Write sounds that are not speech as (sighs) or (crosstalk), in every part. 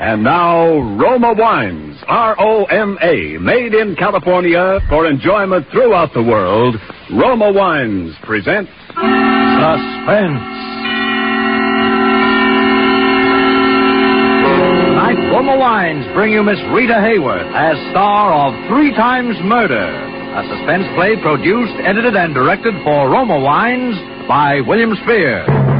And now, Roma Wines, R-O-M-A, made in California for enjoyment throughout the world. Roma Wines present Suspense. Tonight, Roma Wines bring you Miss Rita Hayworth as star of Three Times Murder, a suspense play produced, edited, and directed for Roma Wines by William Spier.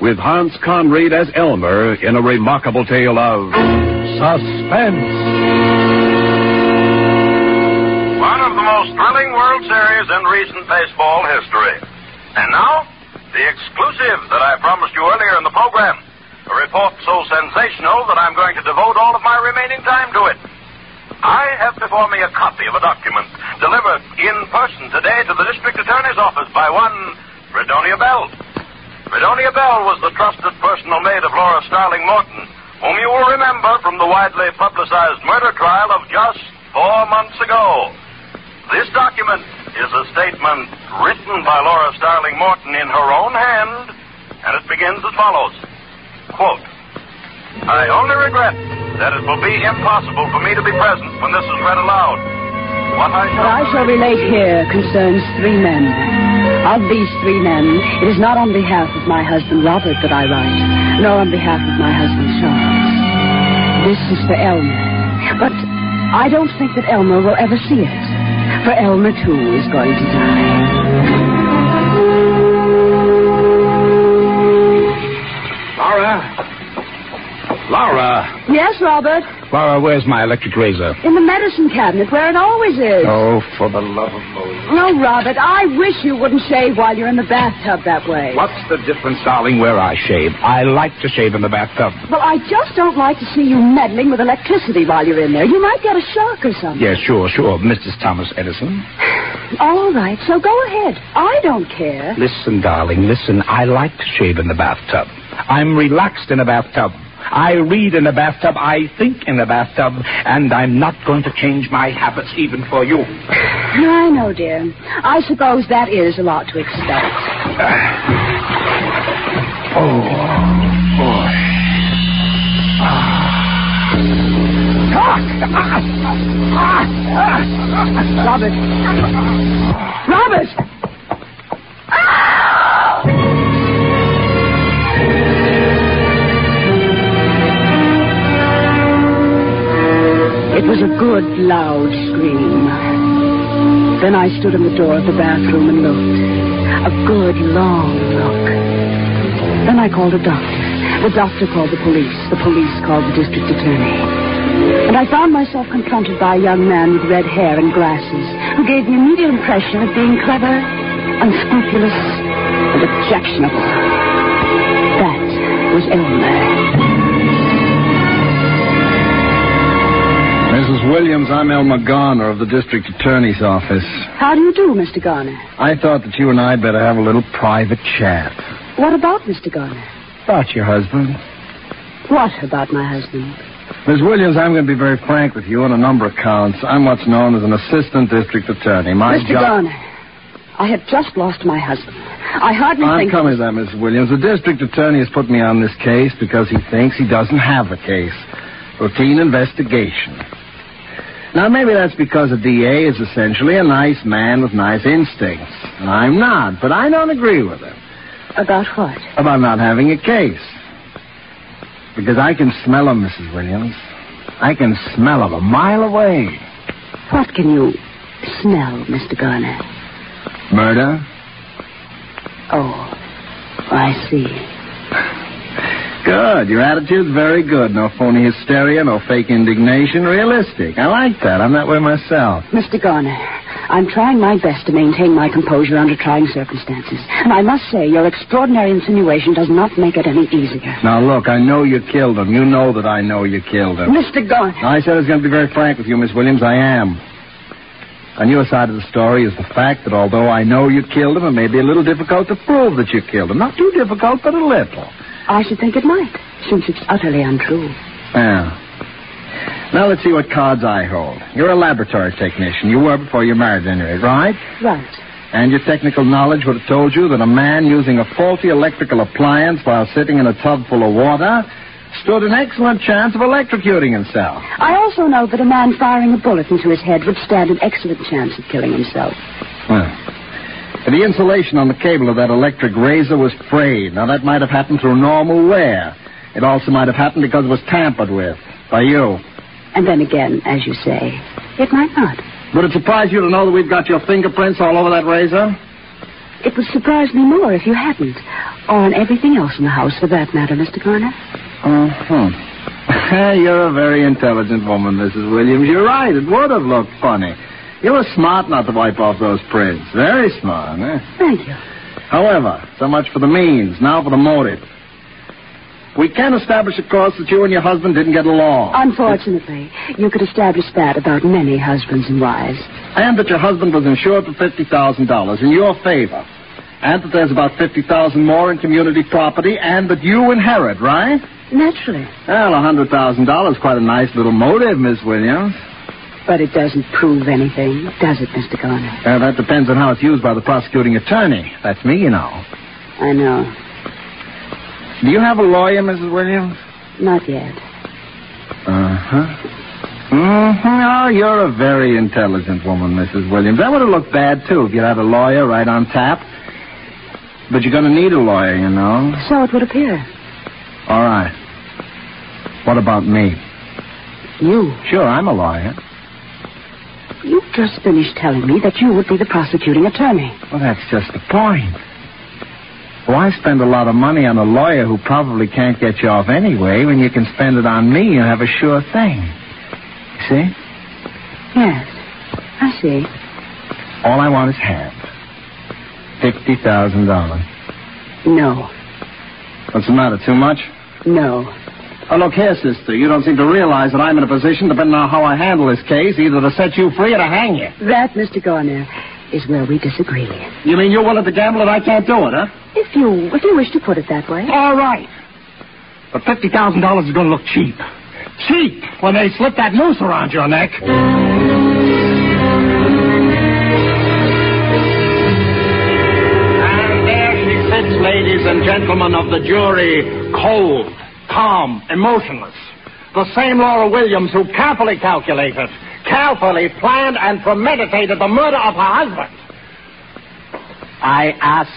with Hans Conried as Elmer in a remarkable tale of Suspense. One of the most thrilling World Series in recent baseball history. And now, the exclusive that I promised you earlier in the program. A report so sensational that I'm going to devote all of my remaining time to it. I have before me a copy of a document delivered in person today to the district attorney's office by one Fredonia Bell. Fredonia Bell was the trusted personal maid of Laura Starling Morton, whom you will remember from the widely publicized murder trial of just four months ago. This document is a statement written by Laura Starling Morton in her own hand, and it begins as follows. Quote, I only regret that it will be impossible for me to be present when this is read aloud. What I shall, What I shall relate here concerns three men. Of these three men, it is not on behalf of my husband Robert that I write, nor on behalf of my husband Charles. This is for Elmer. But I don't think that Elmer will ever see it. For Elmer, too, is going to die. Laura? Laura? Yes, Robert? Laura, where's my electric razor? In the medicine cabinet, where it always is. Oh, for the love of Moses. No, Robert, I wish you wouldn't shave while you're in the bathtub that way. What's the difference, darling, where I shave? I like to shave in the bathtub. Well, I just don't like to see you meddling with electricity while you're in there. You might get a shock or something. Yes, sure, sure. Mrs. Thomas Edison. (sighs) All right, so go ahead. I don't care. Listen, darling, listen. I like to shave in the bathtub. I'm relaxed in a bathtub. I read in the bathtub. I think in the bathtub. And I'm not going to change my habits even for you. I know, dear. I suppose that is a lot to expect. (sighs) Oh, boy. Robert. Robert! Was a good, loud scream. Then I stood in the door of the bathroom and looked. A good, long look. Then I called a doctor. The doctor called the police. The police called the district attorney. And I found myself confronted by a young man with red hair and glasses who gave the immediate impression of being clever, unscrupulous, and objectionable. That was Elmer. Mrs. Williams, I'm Elmer Garner of the district attorney's office. How do you do, Mr. Garner? I thought that you and I'd better have a little private chat. What about Mr. Garner? About your husband. What about my husband? Miss Williams, I'm going to be very frank with you on a number of counts. I'm what's known as an assistant district attorney. My job. Mr. job. Garner, I have just lost my husband. I hardly I'm think. coming to that, Miss Williams. The district attorney has put me on this case because he thinks he doesn't have a case. Routine investigation. Now, maybe that's because a DA is essentially a nice man with nice instincts. And I'm not, but I don't agree with him About what? about not having a case. Because I can smell him, Mrs. Williams. I can smell him a mile away. What can you smell, Mr. Garner? Murder? Oh, I see. Good. Your attitude's very good. No phony hysteria, no fake indignation. Realistic. I like that. I'm that way myself. Mr. Garner, I'm trying my best to maintain my composure under trying circumstances. And I must say, your extraordinary insinuation does not make it any easier. Now, look, I know you killed him. You know that I know you killed him. Mr. Garner. I said I was going to be very frank with you, Miss Williams. I am. On your side of the story is the fact that although I know you killed him, it may be a little difficult to prove that you killed him. Not too difficult, but a little. I should think it might, since it's utterly untrue. Yeah. Now let's see what cards I hold. You're a laboratory technician. You were before you married, at any rate, right? Right. And your technical knowledge would have told you that a man using a faulty electrical appliance while sitting in a tub full of water stood an excellent chance of electrocuting himself. I also know that a man firing a bullet into his head would stand an excellent chance of killing himself. Well, the insulation on the cable of that electric razor was frayed. Now, that might have happened through normal wear. It also might have happened because it was tampered with by you. And then again, as you say, it might not. Would it surprise you to know that we've got your fingerprints all over that razor? It would surprise me more if you hadn't. Or on everything else in the house, for that matter, Mr. Garner. Uh-huh. (laughs) You're a very intelligent woman, Mrs. Williams. You're right. It would have looked funny. You were smart not to wipe off those prints. Very smart, eh? Thank you. However, so much for the means. Now for the motive. We can establish, of course, that you and your husband didn't get along. Unfortunately, you could establish that about many husbands and wives. And that your husband was insured for $50,000 in your favor. And that there's about 50000 more in community property, and that you inherit, right? Naturally. Well, a $100,000 is quite a nice little motive, Miss Williams. But it doesn't prove anything, does it, Mr. Garner? Uh, that depends on how it's used by the prosecuting attorney. That's me, you know. I know. Do you have a lawyer, Mrs. Williams? Not yet. Uh-huh. Mm-hmm. Oh, you're a very intelligent woman, Mrs. Williams. That would have looked bad, too, if you had a lawyer right on tap. But you're going to need a lawyer, you know. So it would appear. All right. What about me? You. Sure, I'm a lawyer. You just finished telling me that you would be the prosecuting attorney. Well, that's just the point. Why spend a lot of money on a lawyer who probably can't get you off anyway when you can spend it on me and have a sure thing? You see? Yes. I see. All I want is half. Fifty thousand dollars. No. What's the matter? Too much? No. Oh, look here, sister. You don't seem to realize that I'm in a position, depending on how I handle this case, either to set you free or to hang you. That, Mr. Garner, is where we disagree. You mean you're willing to gamble and I can't do it, huh? If you if you wish to put it that way. All right. But fifty thousand dollars is going to look cheap. Cheap when they slip that noose around your neck. And there she sits, ladies and gentlemen of the jury, cold, calm, emotionless. The same Laura Williams who carefully calculated, carefully planned and premeditated the murder of her husband. I ask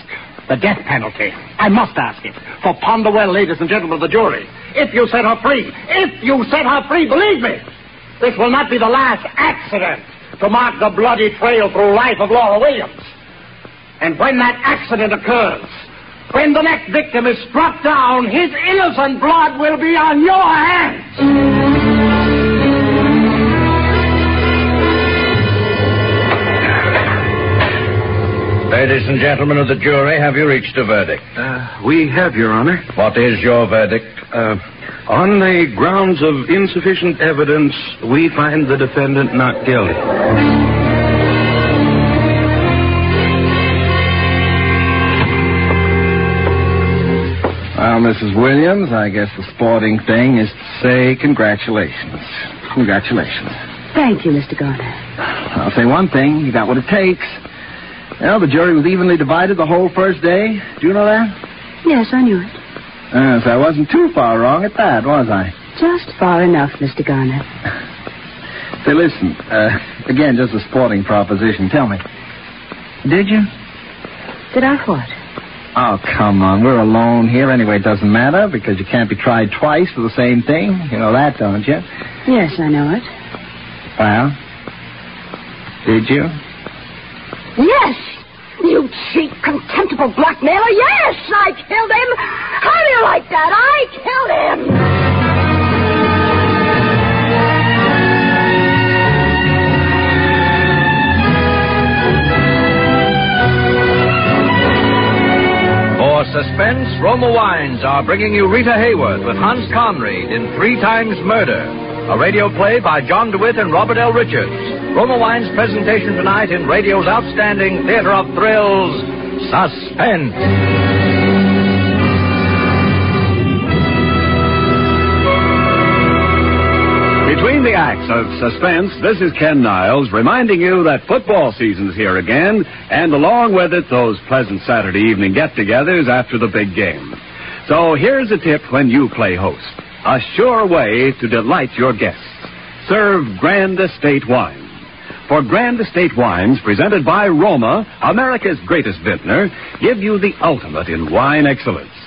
the death penalty. I must ask it. For ponder well, ladies and gentlemen of the jury. If you set her free, if you set her free, believe me, this will not be the last accident to mark the bloody trail through life of Laura Williams. And when that accident occurs, when the next victim is struck down, his innocent blood will be on your hands. Ladies and gentlemen of the jury, have you reached a verdict? Uh, we have, Your Honor. What is your verdict? Uh, on the grounds of insufficient evidence, we find the defendant not guilty. Mrs. Williams, I guess the sporting thing is to say congratulations. Congratulations. Thank you, Mr. Garner. I'll say one thing. You got what it takes. Well, the jury was evenly divided the whole first day. Do you know that? Yes, I knew it. Uh, so I wasn't too far wrong at that, was I? Just far enough, Mr. Garner. (laughs) Say, listen. Uh, again, just a sporting proposition. Tell me. Did you? Did I what? Oh, come on. We're alone here. Anyway, it doesn't matter because you can't be tried twice for the same thing. You know that, don't you? Yes, I know it. Well, did you? Yes! You cheap, contemptible blackmailer. Yes, I killed him. How do you like that? I killed him. Suspense, Roma Wines are bringing you Rita Hayworth with Hans Conried in Three Times Murder, a radio play by John DeWitt and Robert L. Richards. Roma Wines' presentation tonight in radio's outstanding theater of thrills, Suspense. Between the acts of suspense, this is Ken Niles reminding you that football season's here again, and along with it, those pleasant Saturday evening get togethers after the big game. So here's a tip when you play host a sure way to delight your guests. Serve Grand Estate wine. For Grand Estate wines, presented by Roma, America's greatest vintner, give you the ultimate in wine excellence.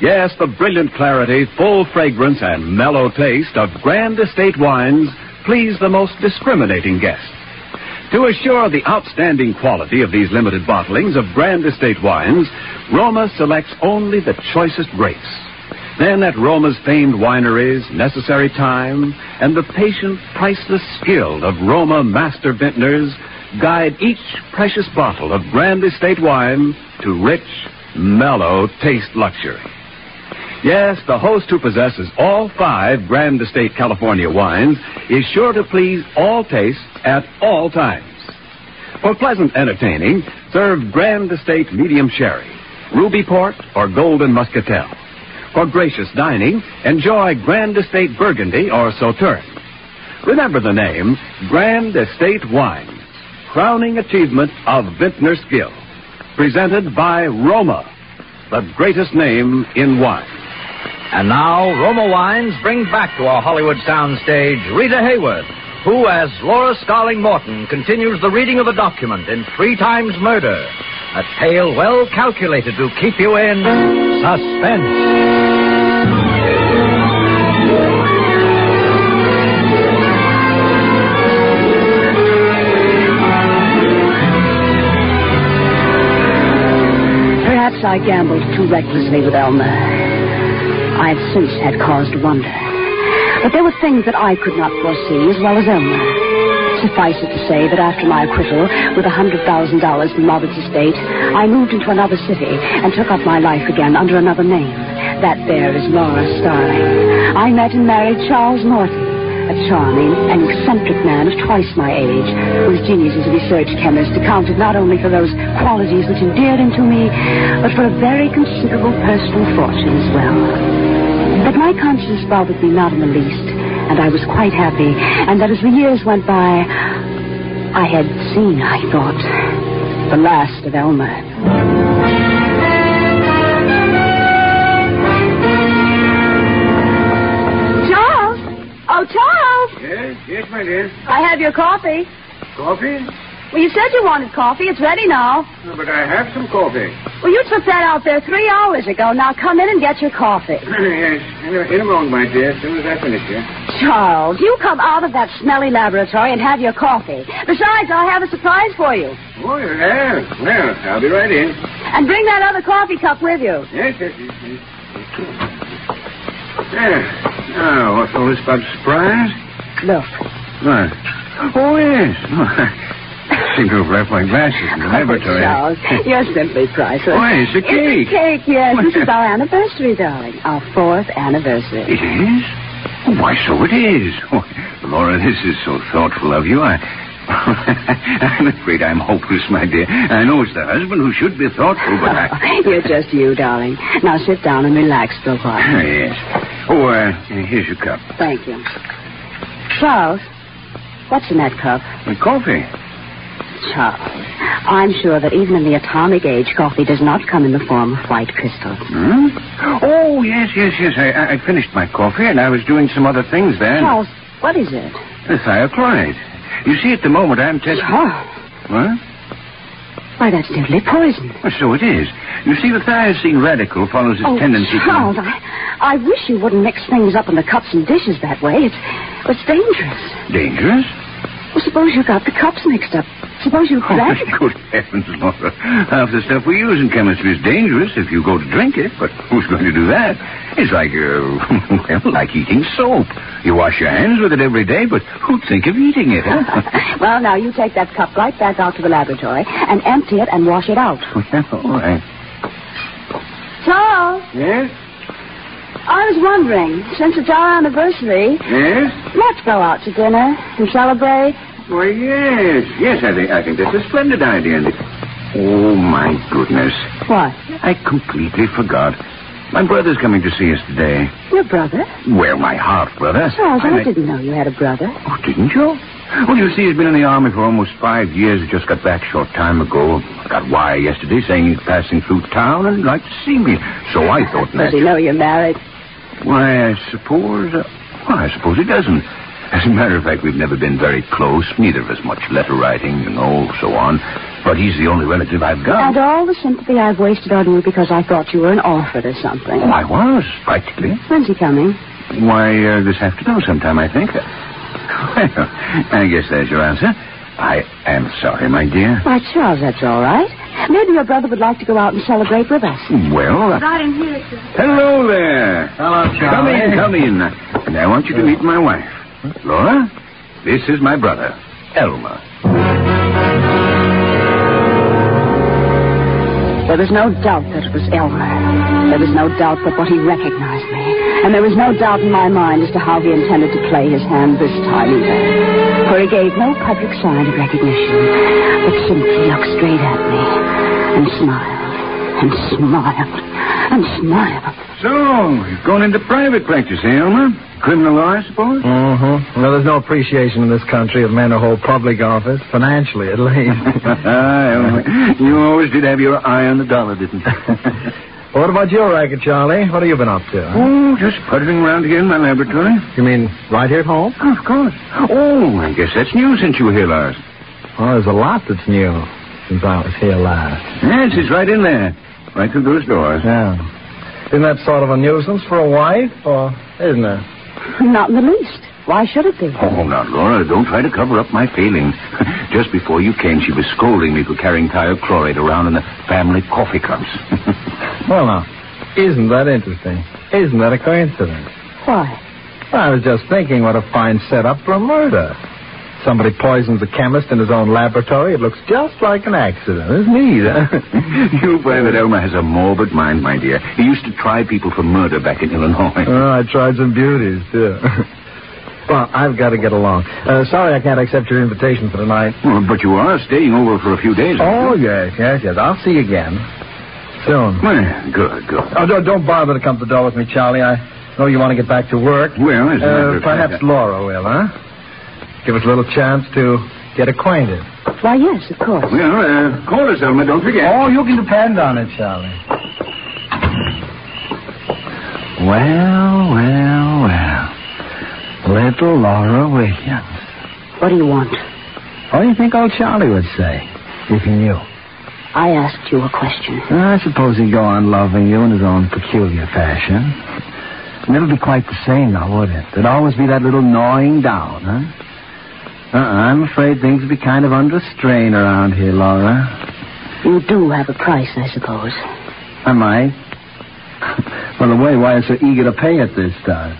Yes, the brilliant clarity, full fragrance, and mellow taste of Grand Estate wines please the most discriminating guest. To assure the outstanding quality of these limited bottlings of Grand Estate wines, Roma selects only the choicest grapes. Then at Roma's famed wineries, necessary time and the patient, priceless skill of Roma master vintners guide each precious bottle of Grand Estate wine to rich, mellow taste luxury. Yes, the host who possesses all five Grand Estate California wines is sure to please all tastes at all times. For pleasant entertaining, serve Grand Estate Medium Sherry, Ruby Port, or Golden Muscatel. For gracious dining, enjoy Grand Estate Burgundy or Sauterne. Remember the name Grand Estate Wines, crowning achievement of vintner skill. Presented by Roma, the greatest name in wine. And now, Roma Wines brings back to our Hollywood soundstage Rita Hayworth, who, as Laura Starling Morton, continues the reading of a document in Three Times Murder, a tale well calculated to keep you in suspense. Perhaps I gambled too recklessly with Elmer. I have since had cause to wonder. But there were things that I could not foresee as well as Elmer. Suffice it to say that after my acquittal, with a $100,000 from Robert's estate, I moved into another city and took up my life again under another name. That there is Laura Starling. I met and married Charles Morton, a charming and eccentric man of twice my age, whose genius as a research chemist accounted not only for those qualities which endeared him to me, but for a very considerable personal fortune as well. But my conscience bothered me not in the least, and I was quite happy, and that as the years went by, I had seen, I thought, the last of Elmer. Yes, yes, my dear. I have your coffee. Coffee? Well, you said you wanted coffee. It's ready now. No, but I have some coffee. Well, you took that out there three hours ago. Now come in and get your coffee. (laughs) yes, in a, in a moment, my dear, as soon as I finish here. Charles, you come out of that smelly laboratory and have your coffee. Besides, I'll have a surprise for you. Oh, yeah. Well, I'll be right in. And bring that other coffee cup with you. Yes, yes, yes. yes. There. Now, what's all this about surprise? Look. What? Oh, yes. I seem to have left my glasses in the laboratory. Charles, you're simply priceless. Why, it's a cake. It's a cake, yes. This is our anniversary, darling. Our fourth anniversary. It is? Oh, why, so it is. Oh, Laura, this is so thoughtful of you. I, (laughs) I'm afraid I'm hopeless, my dear. I know it's the husband who should be thoughtful, but I... (laughs) You're just you, darling. Now sit down and relax for a while. Ah, yes. Oh, uh, here's your cup. Thank you. Charles, what's in that cup? Uh, coffee. Charles, I'm sure that even in the atomic age, coffee does not come in the form of white crystals. Hmm? Oh, yes, yes, yes. I, I- finished my coffee, and I was doing some other things then. Charles, what is it? The thiochloride. You see, at the moment, I'm testing... Charles. What? Why, that's deadly poison. Well, so it is. You see, the thioacine radical follows its Oh, tendency Charles, to... I, I wish you wouldn't mix things up in the cups and dishes that way. It's, it's dangerous. Dangerous? Well, suppose you got the cups mixed up. Suppose you Oh, drank. (laughs) good heavens, Laura. Half the stuff we use in chemistry is dangerous if you go to drink it, but who's going to do that? It's like, uh, (laughs) well, like eating soap. You wash your hands with it every day, but who'd think of eating it? huh? (laughs) well, now you take that cup right back out to the laboratory and empty it and wash it out. well, all right. Charles, Yes? I was wondering, since it's our anniversary, Yes? let's go out to dinner and celebrate. Why, yes. Yes, I think, I think that's a splendid idea. Oh, my goodness. What? I completely forgot. My brother's coming to see us today. Your brother? Well, my half brother. Charles, I I- didn't know you had a brother. Oh, didn't you? Well, you see, he's been in the army for almost five years. He just got back a short time ago. I got wire yesterday saying he's passing through town and he'd like to see me. So I thought Does he know you're married? Why, I suppose. Uh, well, I suppose he doesn't. As a matter of fact, we've never been very close. Neither of us much letter writing, you know, so on. But he's the only relative I've got. And all the sympathy I've wasted on you because I thought you were an orphan or something. Oh, I was, practically. When's he coming? Why, uh, this afternoon sometime, I think. (laughs) Well, I guess there's your answer. I am sorry, my dear. Why, Charles, that's all right. Maybe your brother would like to go out and celebrate with us. Well, uh, Right in here, hello there. Hello, Charles. Come in, come in. And I want you to meet my wife. Laura, this is my brother, Elmer. There was no doubt that it was Elmer. There was no doubt but what he recognized me. And there was no doubt in my mind as to how he intended to play his hand this time either. For he gave no public sign of recognition, but simply looked straight at me and smiled and smiled and smiled. So, you've gone into private practice, eh, Elmer? Criminal law, I suppose? Mm-hmm. Well, there's no appreciation in this country of men who hold public office, financially at least. (laughs) Elmer, you always did have your eye on the dollar, didn't you? (laughs) what about your racket, Charlie? What have you been up to? huh? oh, just puttering around here in my laboratory. You mean right here at home? Oh, of course. Oh, I guess that's new since you were here last. Well, there's a lot that's new since I was here last. Yes, it's right in there. Right through those doors. Yeah. Isn't that sort of a nuisance for a wife, or isn't it? (laughs) Not in the least. Why should it be? Oh, now, Laura, don't try to cover up my feelings. (laughs) Just before you came, she was scolding me for carrying thiochlorate around in the family coffee cups. (laughs) Well, now, isn't that interesting? Isn't that a coincidence? Why? I was just thinking what a fine setup for a murder. Somebody poisons a chemist in his own laboratory. It looks just like an accident. It's neat, huh? (laughs) you find that Elmer has a morbid mind, my dear. He used to try people for murder back in Illinois. (laughs) oh, I tried some beauties, too. (laughs) well, I've got to get along. Uh, sorry I can't accept your invitation for tonight. Well, but you are staying over for a few days. Oh, you? yes, yes, yes. I'll see you again. Soon. Well, good, good. Oh, don't, don't bother to come to the door with me, Charlie. I know you want to get back to work. Well, as a Uh, perhaps Laura will, huh? Give us a little chance to get acquainted. Why, yes, of course. Well, uh, call us, Elmer. Don't forget. Oh, you can depend on it, Charlie. Well, well, well. Little Laura Williams. What do you want? What do you think old Charlie would say if he knew? I asked you a question. I suppose he'd go on loving you in his own peculiar fashion. It'll be quite the same now, would it? There'd always be that little gnawing down, huh? Uh-uh, I'm afraid things would be kind of under strain around here, Laura. You do have a price, I suppose. I might. (laughs) well, the way why I'm so eager to pay it this time.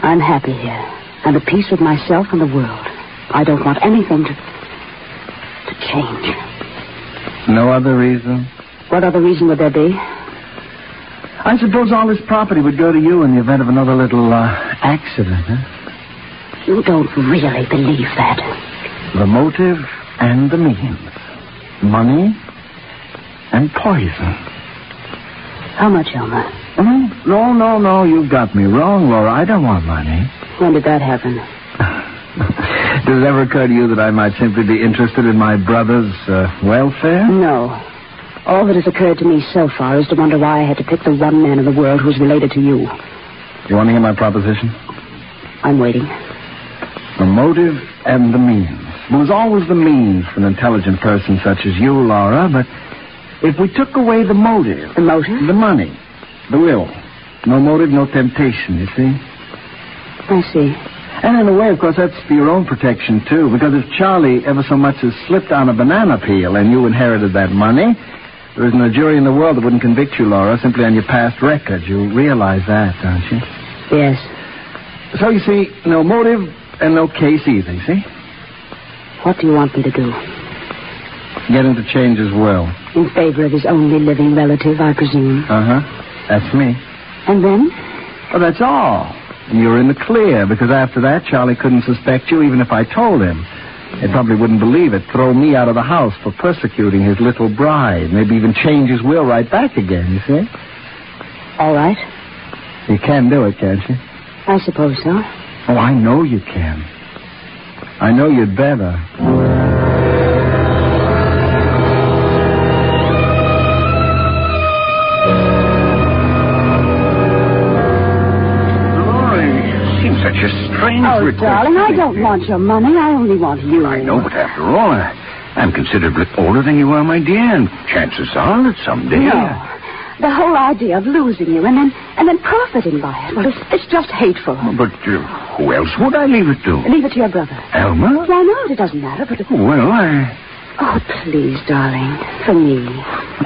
I'm happy here, and at peace with myself and the world. I don't want anything to to change. No other reason? What other reason would there be? I suppose all this property would go to you in the event of another little uh, accident, huh? You don't really believe that. The motive and the means. Money and poison. How much, Elmer? Oh, no, no, no. You've got me wrong, Laura. I don't want money. When did that happen? (laughs) Does it ever occur to you that I might simply be interested in my brother's uh, welfare? No. All that has occurred to me so far is to wonder why I had to pick the one man in the world who's related to you. You want to hear my proposition? I'm waiting. Motive and the means. It was always the means for an intelligent person such as you, Laura, but if we took away the motive, The motive? the money, the will, no motive, no temptation, you see? I see. And in a way, of course, that's for your own protection, too, because if Charlie ever so much as slipped on a banana peel and you inherited that money, there isn't a jury in the world that wouldn't convict you, Laura, simply on your past record. You realize that, don't you? Yes. So, you see, no motive and no case either, you see? What do you want me to do? Get him to change his will. In favor of his only living relative, I presume. Uh-huh. That's me. And then? Well, that's all. You're in the clear, because after that, Charlie couldn't suspect you even if I told him. He probably wouldn't believe it. Throw me out of the house for persecuting his little bride. Maybe even change his will right back again, you see? All right. You can do it, can't you? I suppose so. Oh, I know you can. I know you'd better. Laura, you seem such a strange Oh, request. darling, I don't want your money. I only want you. I know, but after all, I, I'm considerably older than you are, my dear, and chances are that someday. No. The whole idea of losing you and then and then profiting by it. Well, it's, it's just hateful. But uh, who else would I leave it to? Leave it to your brother. Elmer? Why not? It doesn't matter, but... Well, I. Oh, please, darling. For me.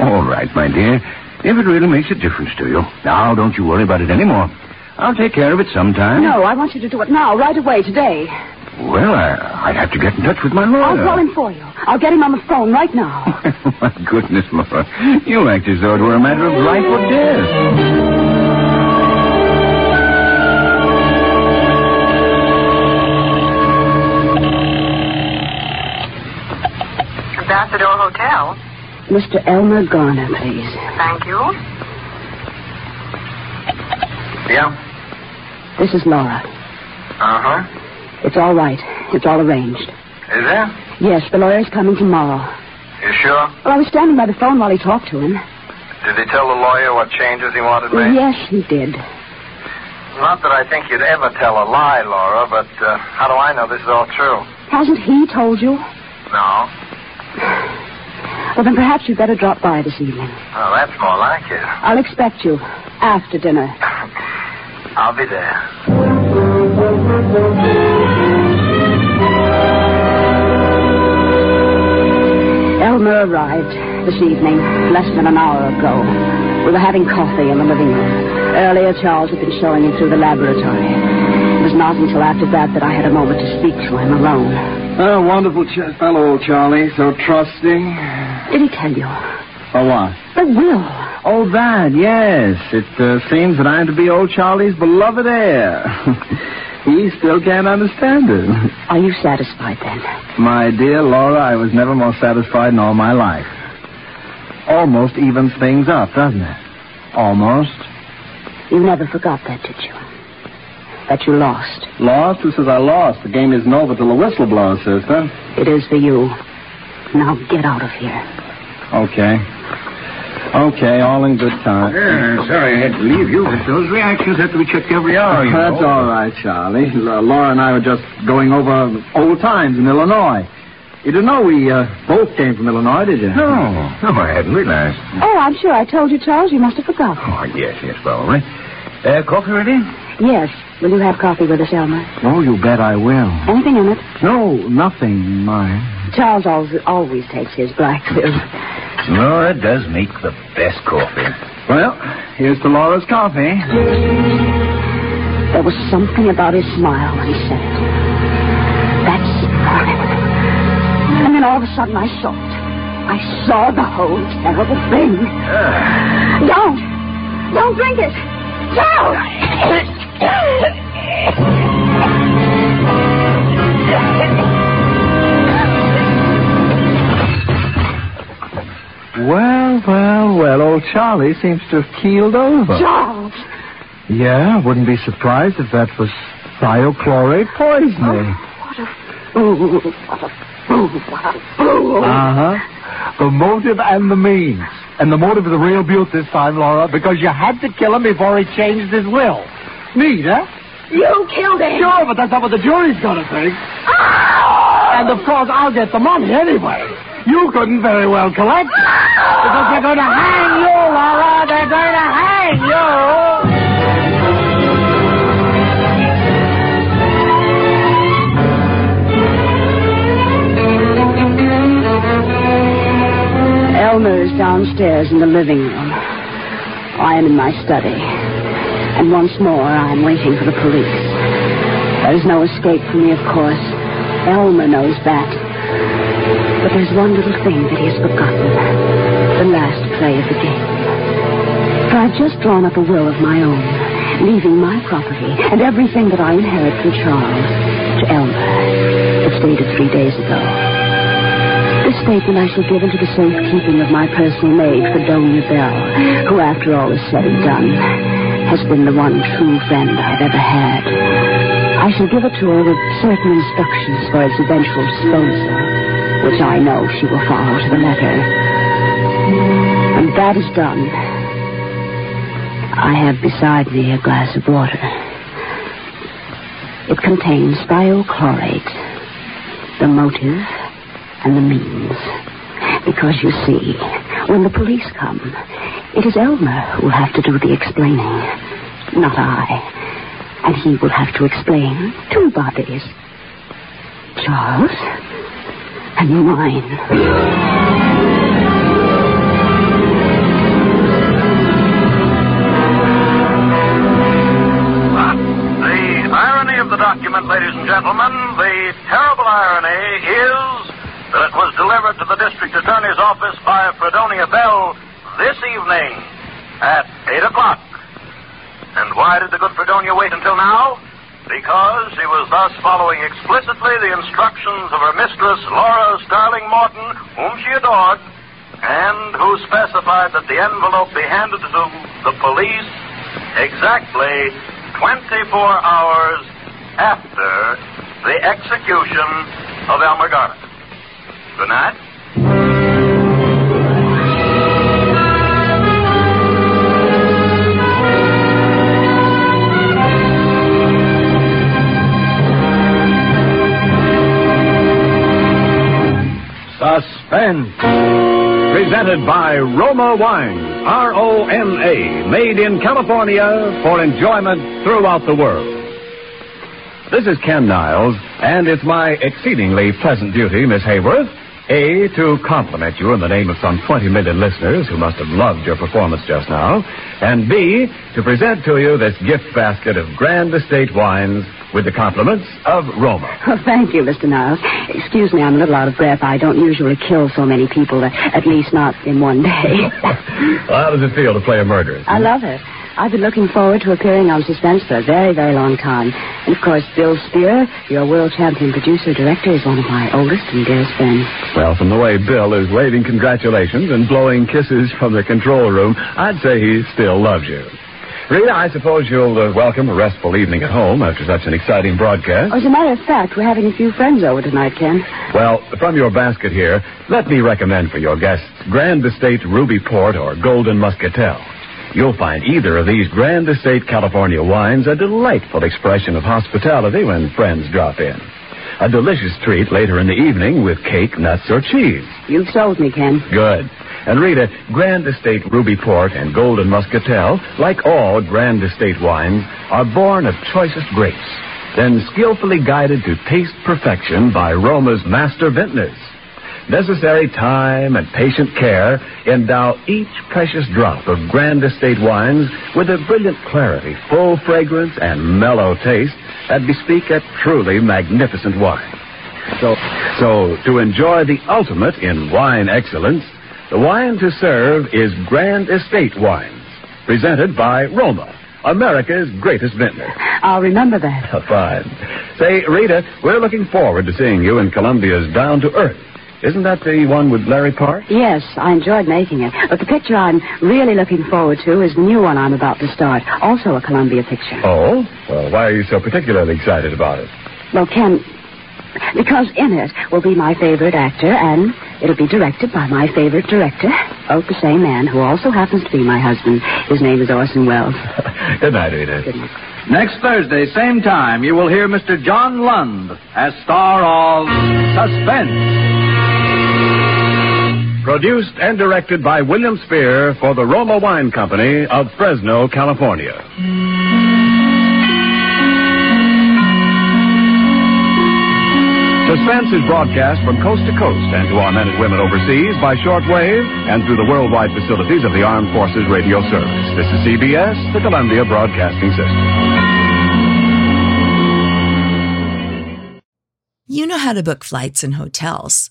All right, my dear. If it really makes a difference to you. Now, don't you worry about it anymore. I'll take care of it sometime. No, I want you to do it now, right away, today. Well, I, I'd have to get in touch with my lawyer. I'll call him for you. I'll get him on the phone right now. (laughs) my goodness, Laura. You act as though it were a matter of life or death. Ambassador Hotel. Mr. Elmer Garner, please. Thank you. Yeah? This is Laura. Uh-huh. It's all right. It's all arranged. Is there? Yes, the lawyer's coming tomorrow. You sure? Well, I was standing by the phone while he talked to him. Did he tell the lawyer what changes he wanted made? Yes, he did. Not that I think you'd ever tell a lie, Laura, but uh, how do I know this is all true? Hasn't he told you? No. Well, then perhaps you'd better drop by this evening. Well, that's more like it. I'll expect you after dinner. (laughs) I'll be there. Elmer arrived this evening, less than an hour ago. We were having coffee in the living room. Earlier, Charles had been showing him through the laboratory. It was not until after that that I had a moment to speak to him alone. Oh, wonderful ch- fellow, old Charlie. So trusting. Did he tell you? For what? The will. Oh, that, yes. It uh, seems that I'm to be old Charlie's beloved heir. (laughs) he still can't understand it. (laughs) Are you satisfied then? My dear Laura, I was never more satisfied in all my life. Almost evens things up, doesn't it? Almost. You never forgot that, did you? That you lost. Lost? Who says I lost? The game isn't over till the whistle blows, sister. It is for you. Now get out of here. Okay. Okay, all in good time. Yeah, sorry I had to leave you, but those reactions have to be checked every hour, you That's know. all right, Charlie. L- Laura and I were just going over old times in Illinois. You didn't know we uh, both came from Illinois, did you? No, no, I hadn't realized. Oh, I'm sure I told you, Charles. You must have forgotten. Oh, yes, yes, probably. Uh, coffee ready? Yes. Will you have coffee with us, Elmer? Oh, you bet I will. Anything in it? No, nothing, mine. Charles always, always takes his black pill. Laura does make the best coffee. Well, here's to Laura's coffee. There was something about his smile when he said it. That smile. And then all of a sudden I saw it. I saw the whole terrible thing. Don't! Don't drink it! (laughs) Well, well, well, old Charlie seems to have keeled over. Charles! Yeah, wouldn't be surprised if that was thiochlorate poisoning. What a fool. What a fool. What a fool. Uh-huh. The motive and the means. And the motive is the real beaut this time, Laura, because you had to kill him before he changed his will. Neat, huh? You killed him! Sure, but that's not what the jury's gonna think. Ah! And of course, I'll get the money anyway. You couldn't very well collect. Because they're going to hang you, Laura. They're going to hang you. Elmer is downstairs in the living room. I am in my study. And once more, I am waiting for the police. There is no escape for me, of course. Elmer knows that. But there's one little thing that he has forgotten. The last play of the game. For I've just drawn up a will of my own, leaving my property and everything that I inherit from Charles to Elmer. It's dated three days ago. This statement I shall give into the safekeeping of my personal maid, Fredonia Bell, who, after all is said and done, has been the one true friend I've ever had. I shall give it to her with certain instructions for its eventual disposal, which I know she will follow to the letter. When that is done, I have beside me a glass of water. It contains thiochlorate, the motive and the means. Because you see, when the police come, it is Elmer who will have to do the explaining, not I. And he will have to explain two bodies Charles and mine. The irony of the document, ladies and gentlemen, the terrible irony is that it was delivered to the district attorney's office by Fredonia Bell this evening at 8 o'clock. And why did the good Fredonia wait until now? Because she was thus following explicitly the instructions of her mistress, Laura Starling Morton, whom she adored, and who specified that the envelope be handed to the police exactly 24 hours after the execution of Elmer Garner. Good night. Suspense. Presented by Roma Wine, R O M A, made in California for enjoyment throughout the world. This is Ken Niles, and it's my exceedingly pleasant duty, Miss Hayworth, A, to compliment you in the name of some 20 million listeners who must have loved your performance just now, and B, to present to you this gift basket of Grand Estate wines with the compliments of Roma. Oh, thank you, Mr. Niles. Excuse me, I'm a little out of breath. I don't usually kill so many people, at least not in one day. (laughs) well, How does it feel to play a murderer? I love it. I've been looking forward to appearing on Suspense for a very, very long time. And of course, Bill Spier, your world champion producer director, is one of my oldest and dearest friends. Well, from the way Bill is waving congratulations and blowing kisses from the control room, I'd say he still loves you. Rita, I suppose you'll uh, welcome a restful evening at home after such an exciting broadcast. Oh, as a matter of fact, we're having a few friends over tonight, Ken. Well, from your basket here, let me recommend for your guests Grand Estate Ruby Port or Golden Muscatel. You'll find either of these Grand Estate California wines a delightful expression of hospitality when friends drop in. A delicious treat later in the evening with cake, nuts, or cheese. You've sold me, Ken. Good. And Rita, Grand Estate Ruby Port and Golden Muscatel, like all Grand Estate wines, are born of choicest grapes, then skillfully guided to taste perfection by Roma's master vintners. Necessary time and patient care endow each precious drop of Grand Estate wines with a brilliant clarity, full fragrance, and mellow taste that bespeak a truly magnificent wine. So, so to enjoy the ultimate in wine excellence, the wine to serve is Grand Estate Wines, presented by Roma, America's greatest vintner. I'll remember that. (laughs) Fine. Say, Rita, we're looking forward to seeing you in Columbia's Down to Earth. Isn't that the one with Larry Parks? Yes, I enjoyed making it. But the picture I'm really looking forward to is the new one I'm about to start. Also a Columbia picture. Oh? Well, why are you so particularly excited about it? Well, Ken, because in it will be my favorite actor, and it'll be directed by my favorite director, both the same man who also happens to be my husband. His name is Orson Welles. (laughs) Good night, Rita. Good night. Next Thursday, same time, you will hear Mr. John Lund as star of Suspense. Produced and directed by William Spier for the Roma Wine Company of Fresno, California. Suspense is broadcast from coast to coast and to our men and women overseas by shortwave and through the worldwide facilities of the Armed Forces Radio Service. This is CBS, the Columbia Broadcasting System. You know how to book flights and hotels.